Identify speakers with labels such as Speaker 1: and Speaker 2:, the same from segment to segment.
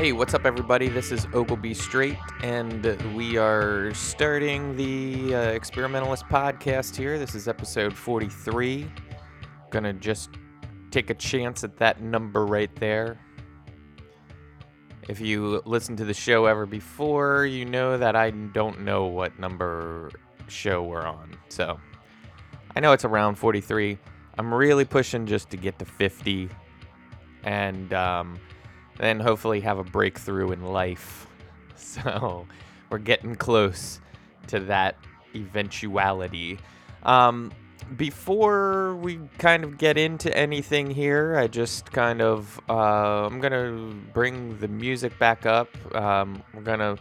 Speaker 1: Hey, what's up, everybody? This is Ogilby Straight, and we are starting the uh, Experimentalist podcast here. This is episode 43. Gonna just take a chance at that number right there. If you listened to the show ever before, you know that I don't know what number show we're on. So I know it's around 43. I'm really pushing just to get to 50. And, um, then hopefully have a breakthrough in life. So we're getting close to that eventuality. Um, before we kind of get into anything here, I just kind of uh, I'm gonna bring the music back up. Um, we're gonna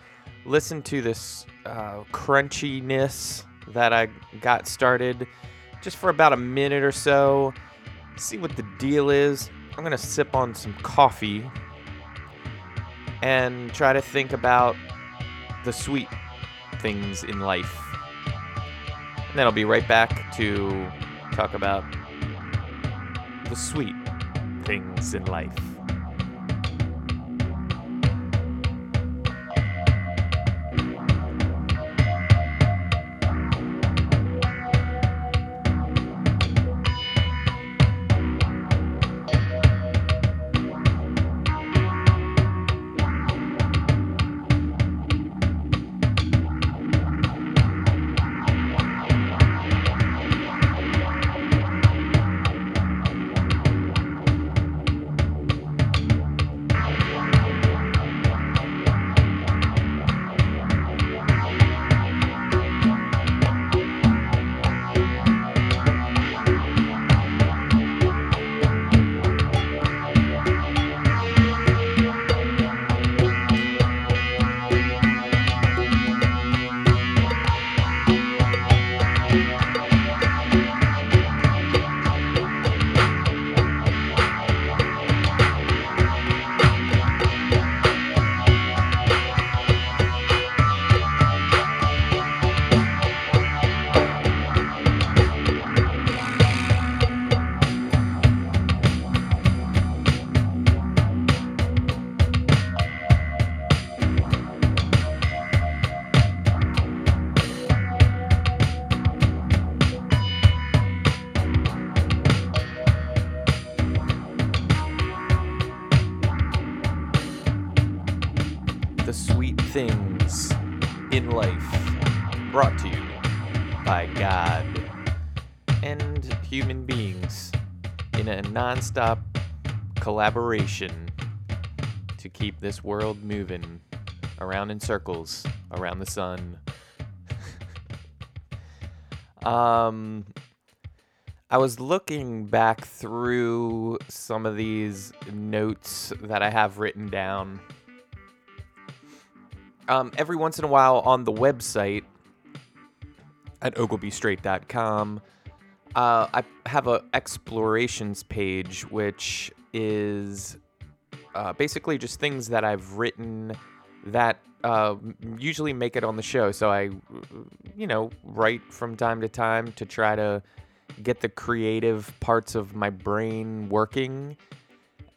Speaker 1: listen to this uh, crunchiness that I got started just for about a minute or so. See what the deal is. I'm gonna sip on some coffee and try to think about the sweet things in life. And then I'll be right back to talk about the sweet things in life. Nonstop collaboration to keep this world moving around in circles around the sun. um I was looking back through some of these notes that I have written down um, every once in a while on the website at ogilbystraight.com, uh, I have a explorations page, which is uh, basically just things that I've written that uh, usually make it on the show. So I, you know, write from time to time to try to get the creative parts of my brain working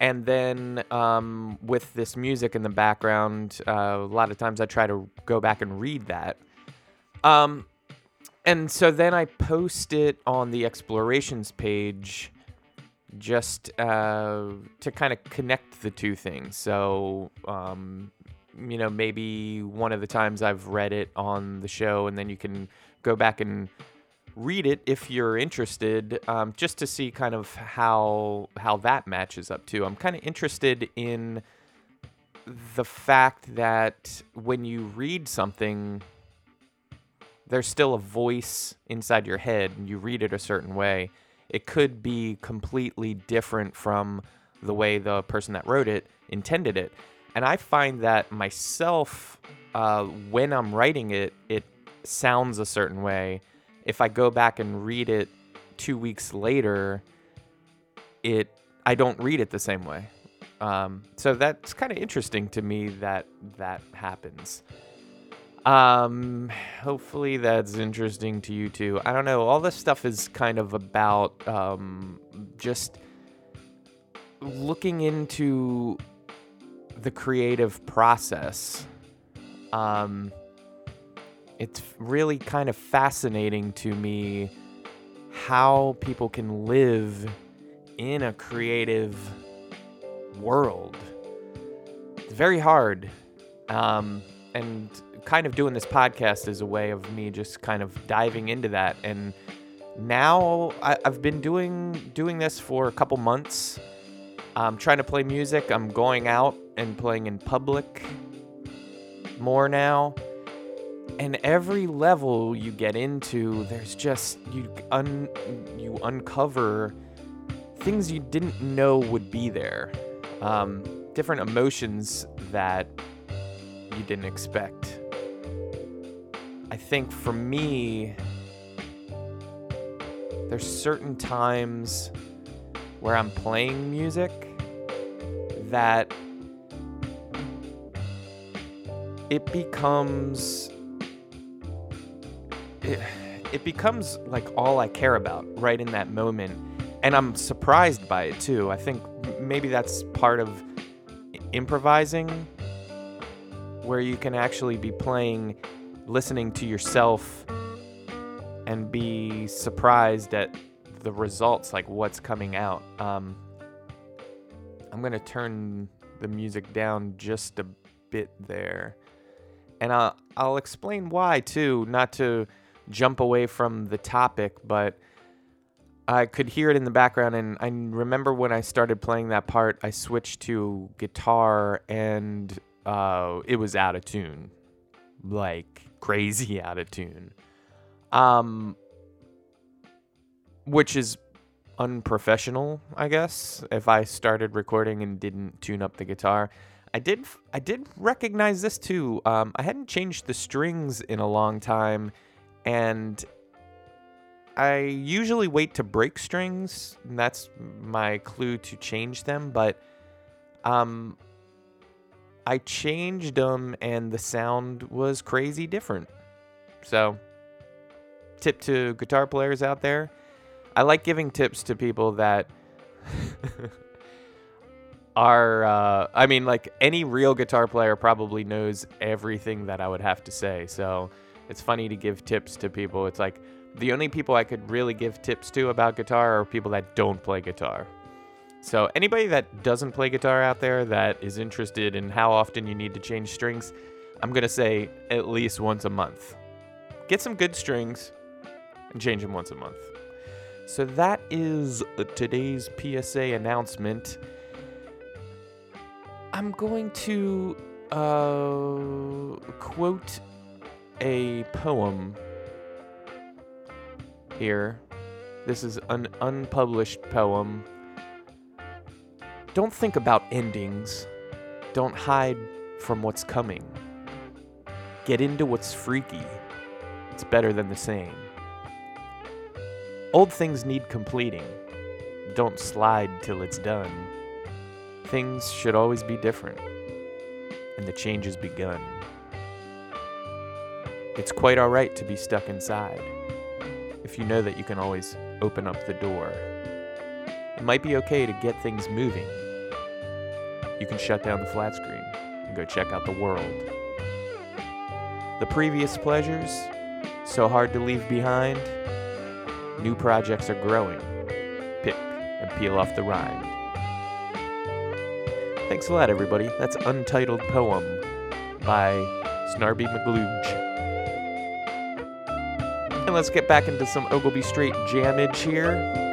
Speaker 1: and then um, with this music in the background, uh, a lot of times I try to go back and read that. Um, and so then I post it on the explorations page just uh, to kind of connect the two things. So, um, you know, maybe one of the times I've read it on the show, and then you can go back and read it if you're interested, um, just to see kind of how how that matches up too. I'm kind of interested in the fact that when you read something, there's still a voice inside your head, and you read it a certain way. It could be completely different from the way the person that wrote it intended it. And I find that myself, uh, when I'm writing it, it sounds a certain way if I go back and read it two weeks later, it I don't read it the same way. Um, so that's kind of interesting to me that that happens. Um, hopefully that's interesting to you too. I don't know. All this stuff is kind of about um, just looking into the creative process. Um, it's really kind of fascinating to me how people can live in a creative world. It's very hard. Um, and kind of doing this podcast is a way of me just kind of diving into that. And now I, have been doing doing this for a couple months. I'm trying to play music. I'm going out and playing in public more now. And every level you get into, there's just you un you uncover things you didn't know would be there. Um, different emotions that you didn't expect. I think for me, there's certain times where I'm playing music that it becomes it, it becomes like all I care about right in that moment and I'm surprised by it too. I think maybe that's part of improvising where you can actually be playing listening to yourself and be surprised at the results, like what's coming out. Um, I'm going to turn the music down just a bit there. And I'll, I'll explain why, too, not to jump away from the topic, but I could hear it in the background. And I remember when I started playing that part, I switched to guitar and uh, it was out of tune. Like crazy out of tune. Um, which is unprofessional, I guess. If I started recording and didn't tune up the guitar, I did. I did recognize this too. Um, I hadn't changed the strings in a long time, and I usually wait to break strings. that's my clue to change them. But um, I changed them, and the sound was crazy different. So, tip to guitar players out there I like giving tips to people that are uh, I mean like any real guitar player probably knows everything that I would have to say. So it's funny to give tips to people. It's like the only people I could really give tips to about guitar are people that don't play guitar. So anybody that doesn't play guitar out there that is interested in how often you need to change strings, I'm going to say at least once a month. Get some good strings and change them once a month. So that is today's PSA announcement. I'm going to uh, quote a poem here. This is an unpublished poem. Don't think about endings. Don't hide from what's coming. Get into what's freaky. It's better than the same. Old things need completing. Don't slide till it's done. Things should always be different, and the change has begun. It's quite alright to be stuck inside if you know that you can always open up the door. It might be okay to get things moving. You can shut down the flat screen and go check out the world. The previous pleasures, so hard to leave behind New projects are growing. Pick and peel off the rind. Thanks a lot, everybody. That's Untitled Poem by Snarby McGlooge. And let's get back into some Ogilby Straight jamage here.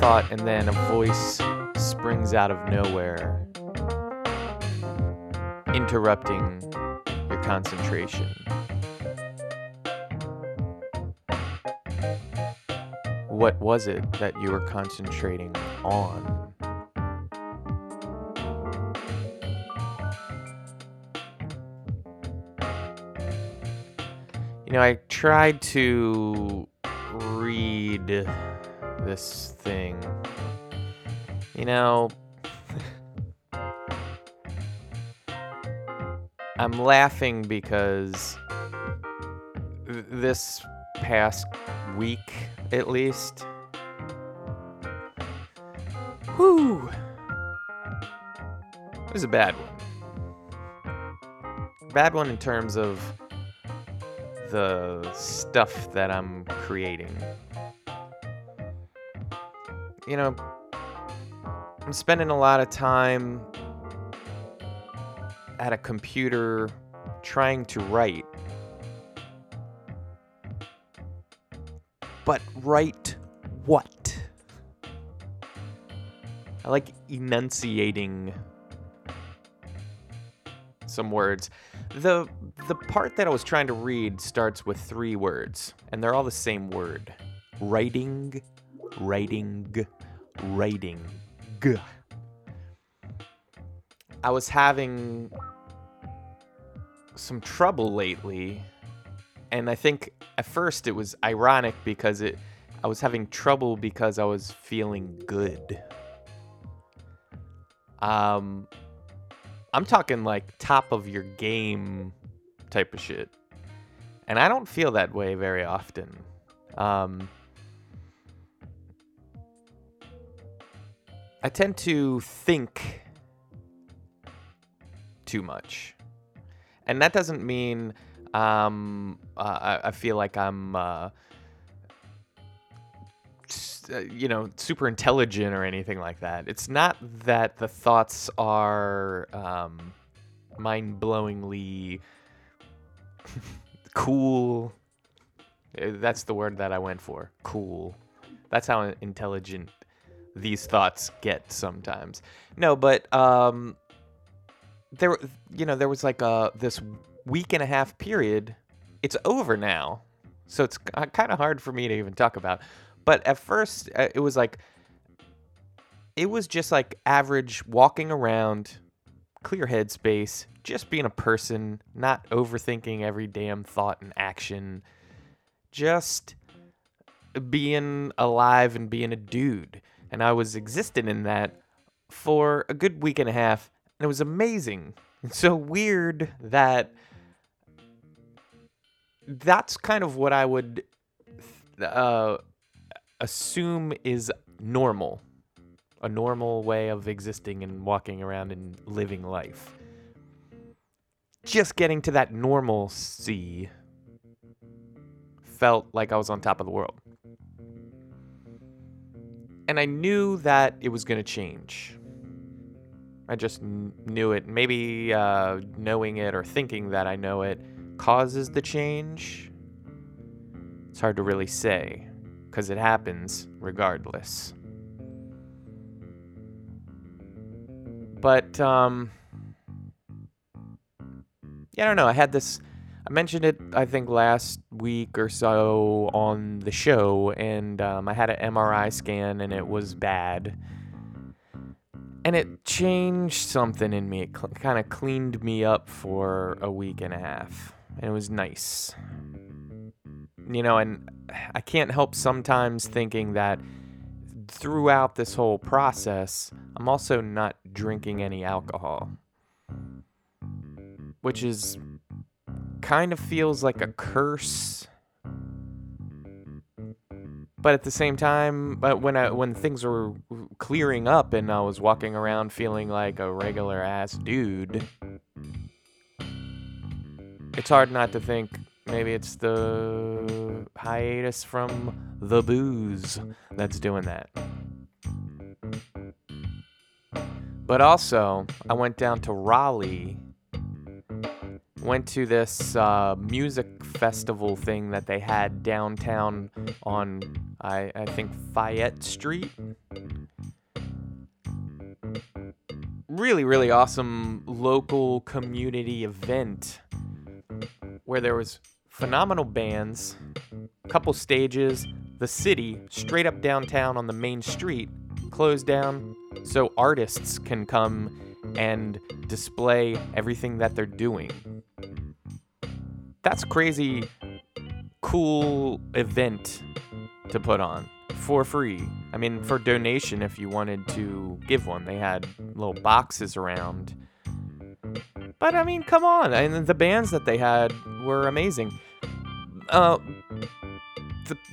Speaker 1: Thought, and then a voice springs out of nowhere, interrupting your concentration. What was it that you were concentrating on? You know, I tried to read this thing. You know, I'm laughing because th- this past week, at least, whoo, it was a bad one. Bad one in terms of the stuff that I'm creating. You know, I'm spending a lot of time at a computer trying to write. But write what? I like enunciating some words. The the part that I was trying to read starts with three words, and they're all the same word. Writing, writing, writing. G. I was having some trouble lately, and I think at first it was ironic because it I was having trouble because I was feeling good. Um I'm talking like top of your game type of shit. And I don't feel that way very often. Um, I tend to think too much. And that doesn't mean um, uh, I, feel like I'm, uh, uh, you know, super intelligent or anything like that. It's not that the thoughts are um, mind blowingly cool. Uh, that's the word that I went for. Cool. That's how intelligent these thoughts get sometimes. No, but um, there, you know, there was like a this week and a half period. It's over now, so it's kind of hard for me to even talk about. But at first, uh, it was like, it was just like average walking around, clear headspace, just being a person, not overthinking every damn thought and action, just being alive and being a dude. And I was existing in that for a good week and a half, and it was amazing. It's so weird that that's kind of what I would uh, assume is normal, a normal way of existing and walking around and living life just getting to that normalcy felt like I was on top of the world. And I knew that it was going to change. I just n- knew it. Maybe uh, knowing it or thinking that I know it causes the change. It's hard to really say because it happens regardless. But, um, yeah, I don't know. I had this. I mentioned it, I think, last week or so on the show, and um, I had an MRI scan, and it was bad. And it changed something in me. It cl- kind of cleaned me up for a week and a half, and it was nice. You know, and I can't help sometimes thinking that throughout this whole process, I'm also not drinking any alcohol which is kind of feels like a curse. But at the same time, but when I when things were clearing up and I was walking around feeling like a regular ass dude, it's hard not to think maybe it's the hiatus from the booze that's doing that. But also, I went down to Raleigh went to this uh, music festival thing that they had downtown on, I, I think, Fayette Street. Really, really awesome local community event where there was phenomenal bands, couple stages, the city straight up downtown on the main street closed down so artists can come and display everything that they're doing. That's crazy cool event to put on for free. I mean, for donation if you wanted to give one. They had little boxes around. But I mean, come on. And the bands that they had were amazing. Uh,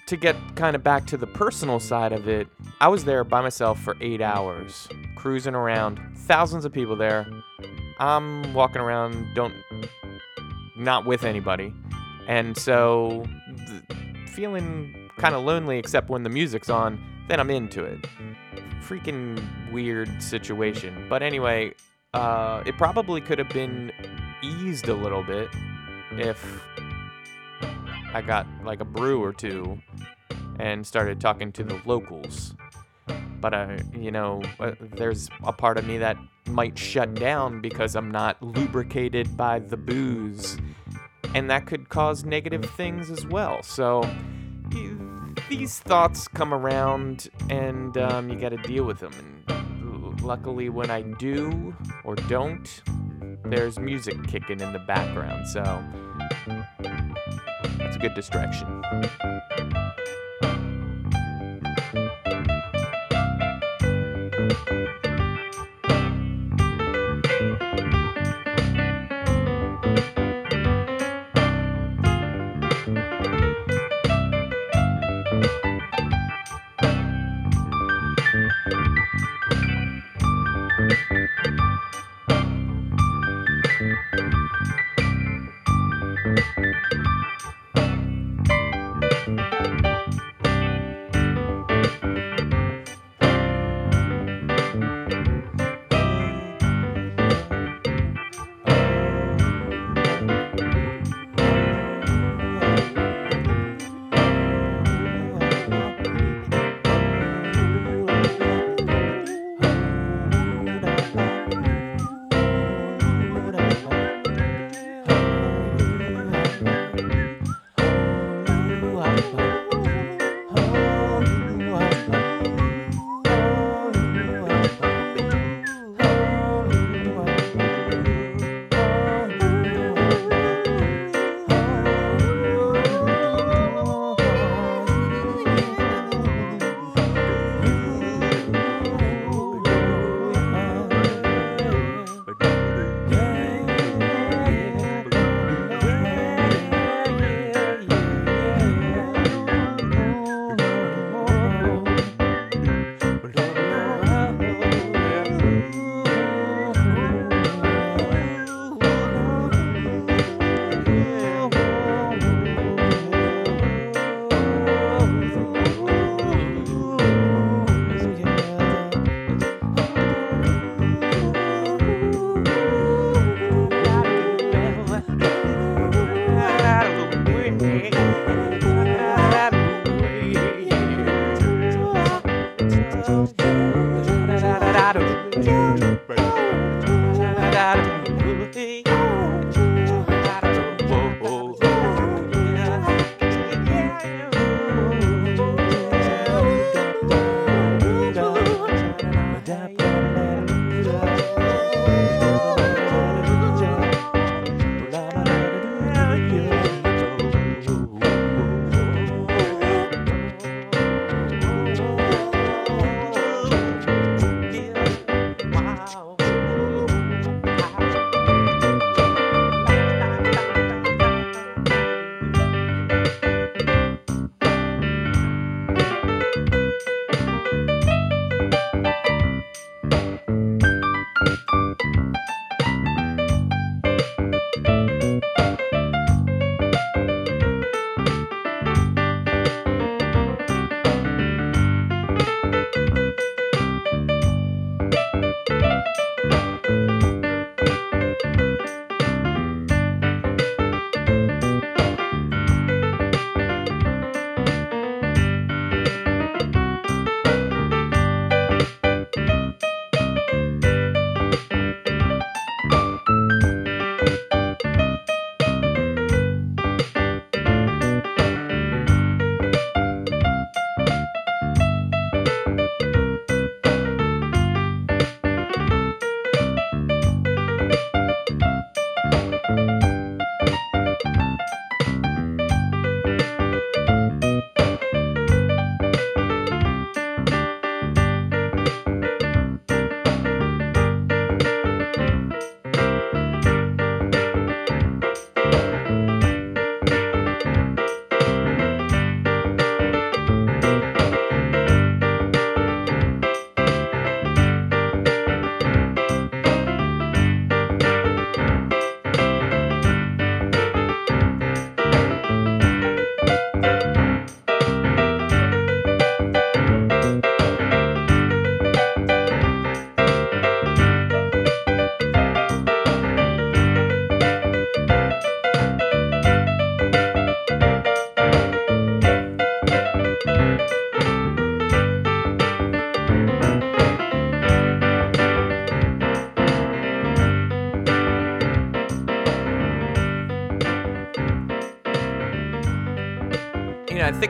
Speaker 1: to get kind of back to the personal side of it, I was there by myself for eight hours, cruising around, thousands of people there. I'm walking around, don't, not with anybody, and so feeling kind of lonely, except when the music's on. Then I'm into it. Freaking weird situation. But anyway, uh, it probably could have been eased a little bit if I got like a brew or two and started talking to the locals. But uh, you know, uh, there's a part of me that might shut down because I'm not lubricated by the booze, and that could cause negative things as well. So these thoughts come around, and um, you got to deal with them. And luckily, when I do or don't, there's music kicking in the background. So that's a good distraction.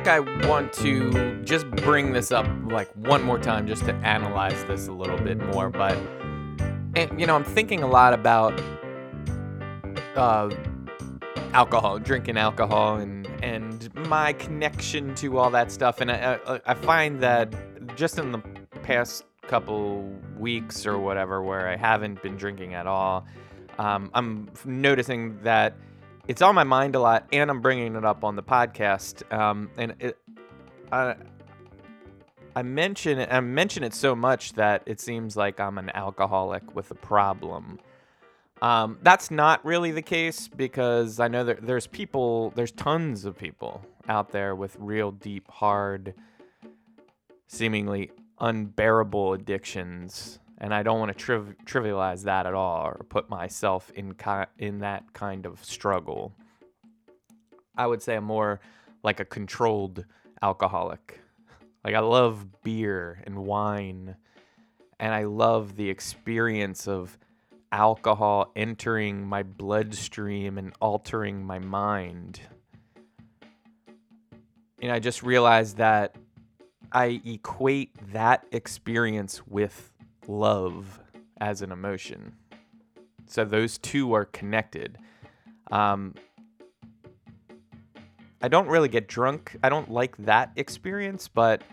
Speaker 1: I want to just bring this up like one more time just to analyze this a little bit more. But, and, you know, I'm thinking a lot about uh, alcohol, drinking alcohol, and and my connection to all that stuff. And I, I, I find that just in the past couple weeks or whatever, where I haven't been drinking at all, um, I'm noticing that it's on my mind a lot, and I'm bringing it up on the podcast. Um, and it, I, I mention it. I mention it so much that it seems like I'm an alcoholic with a problem. Um, that's not really the case because I know that there's people, there's tons of people out there with real deep, hard, seemingly unbearable addictions, and I don't want to triv- trivialize that at all or put myself in ki- in that kind of struggle. I would say I'm more like a controlled alcoholic. Like I love beer and wine, and I love the experience of alcohol entering my bloodstream and altering my mind. And I just realized that I equate that experience with love as an emotion. So those two are connected. Um, I don't really get drunk. I don't like that experience, but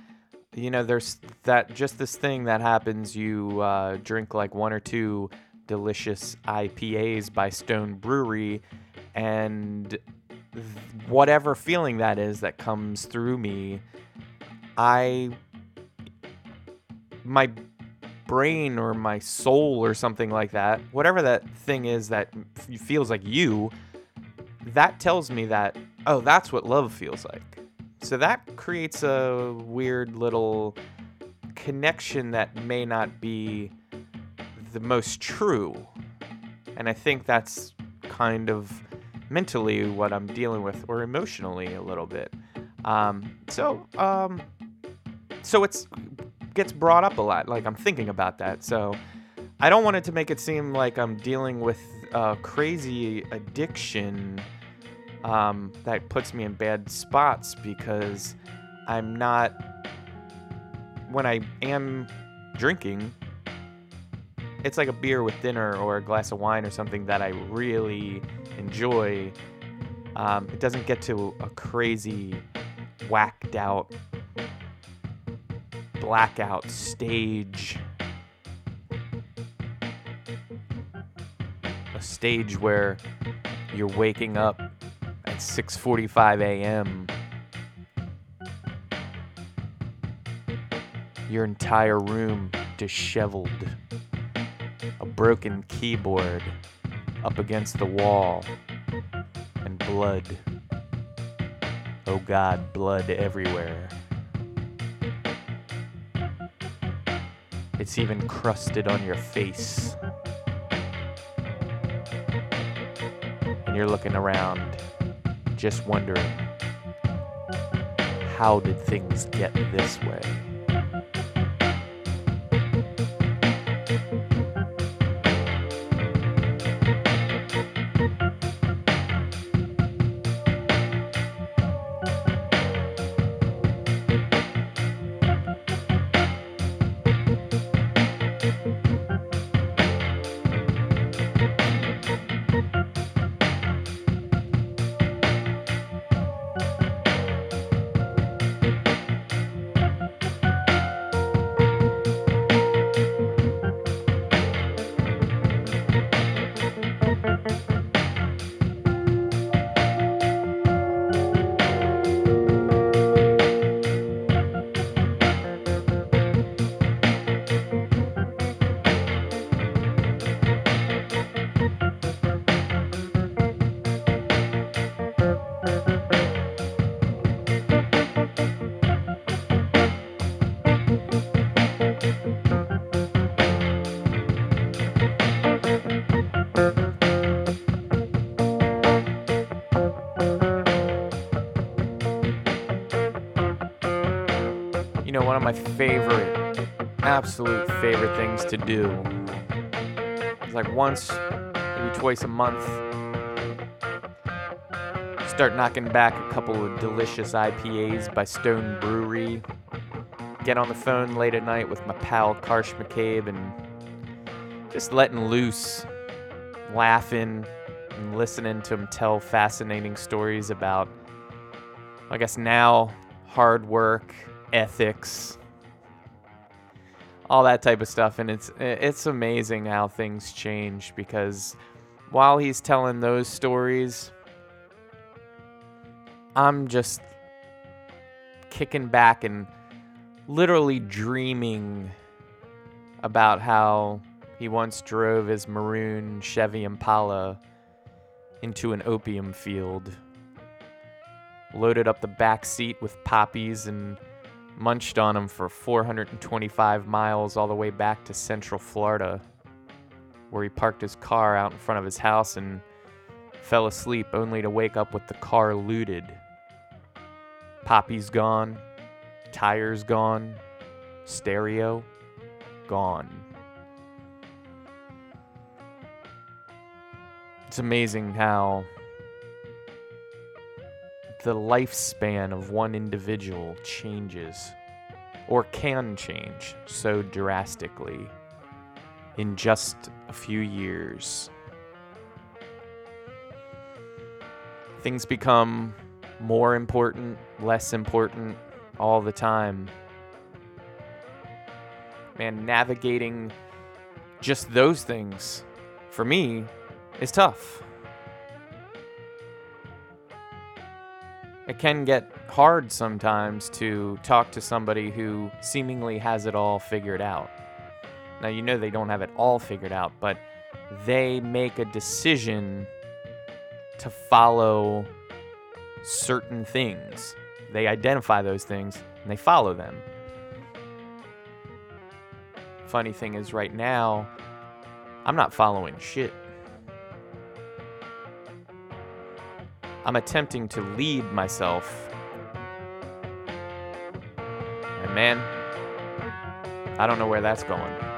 Speaker 1: you know, there's that just this thing that happens. You uh, drink like one or two delicious IPAs by Stone Brewery, and whatever feeling that is that comes through me, I my brain or my soul or something like that, whatever that thing is that feels like you, that tells me that oh, that's what love feels like. So that creates a weird little connection that may not be the most true. And I think that's kind of mentally what I'm dealing with, or emotionally a little bit. Um, so, um, so it's gets brought up a lot. Like I'm thinking about that. So I don't want it to make it seem like I'm dealing with a crazy addiction um, that puts me in bad spots because I'm not. When I am drinking, it's like a beer with dinner or a glass of wine or something that I really enjoy. Um, it doesn't get to a crazy, whacked out, blackout stage. A stage where you're waking up at 6:45 a.m. Your entire room disheveled a broken keyboard up against the wall, and blood. Oh God, blood everywhere. It's even crusted on your face. And you're looking around, just wondering how did things get this way? Favorite, absolute favorite things to do It's like once, maybe twice a month, Start knocking back a couple of delicious IPAs by Stone Brewery. Get on the phone late at night with my pal Karsh McCabe and just letting loose, laughing, and listening to him tell fascinating stories about, I guess now, hard work, ethics, all that type of stuff. And it's it's amazing how things change because while he's telling those stories, I'm just kicking back and literally dreaming about how he once drove his maroon Chevy Impala into an opium field, loaded up the back seat with poppies, and munched on them for 425 miles all the way back to Central Florida, where he parked his car out in front of his house and fell asleep only to wake up with the car looted. Poppy's gone, tires gone, stereo gone. It's amazing how the lifespan of one individual changes or can change so drastically in just a few years. Things become more important, less important all the time. Man, navigating just those things for me is tough. It can get hard sometimes to talk to somebody who seemingly has it all figured out. Now, you know they don't have it all figured out, but they make a decision to follow certain things. They identify those things and they follow them. Funny thing is, right now, I'm not following shit. I'm attempting to lead myself. And man, I don't know where that's going.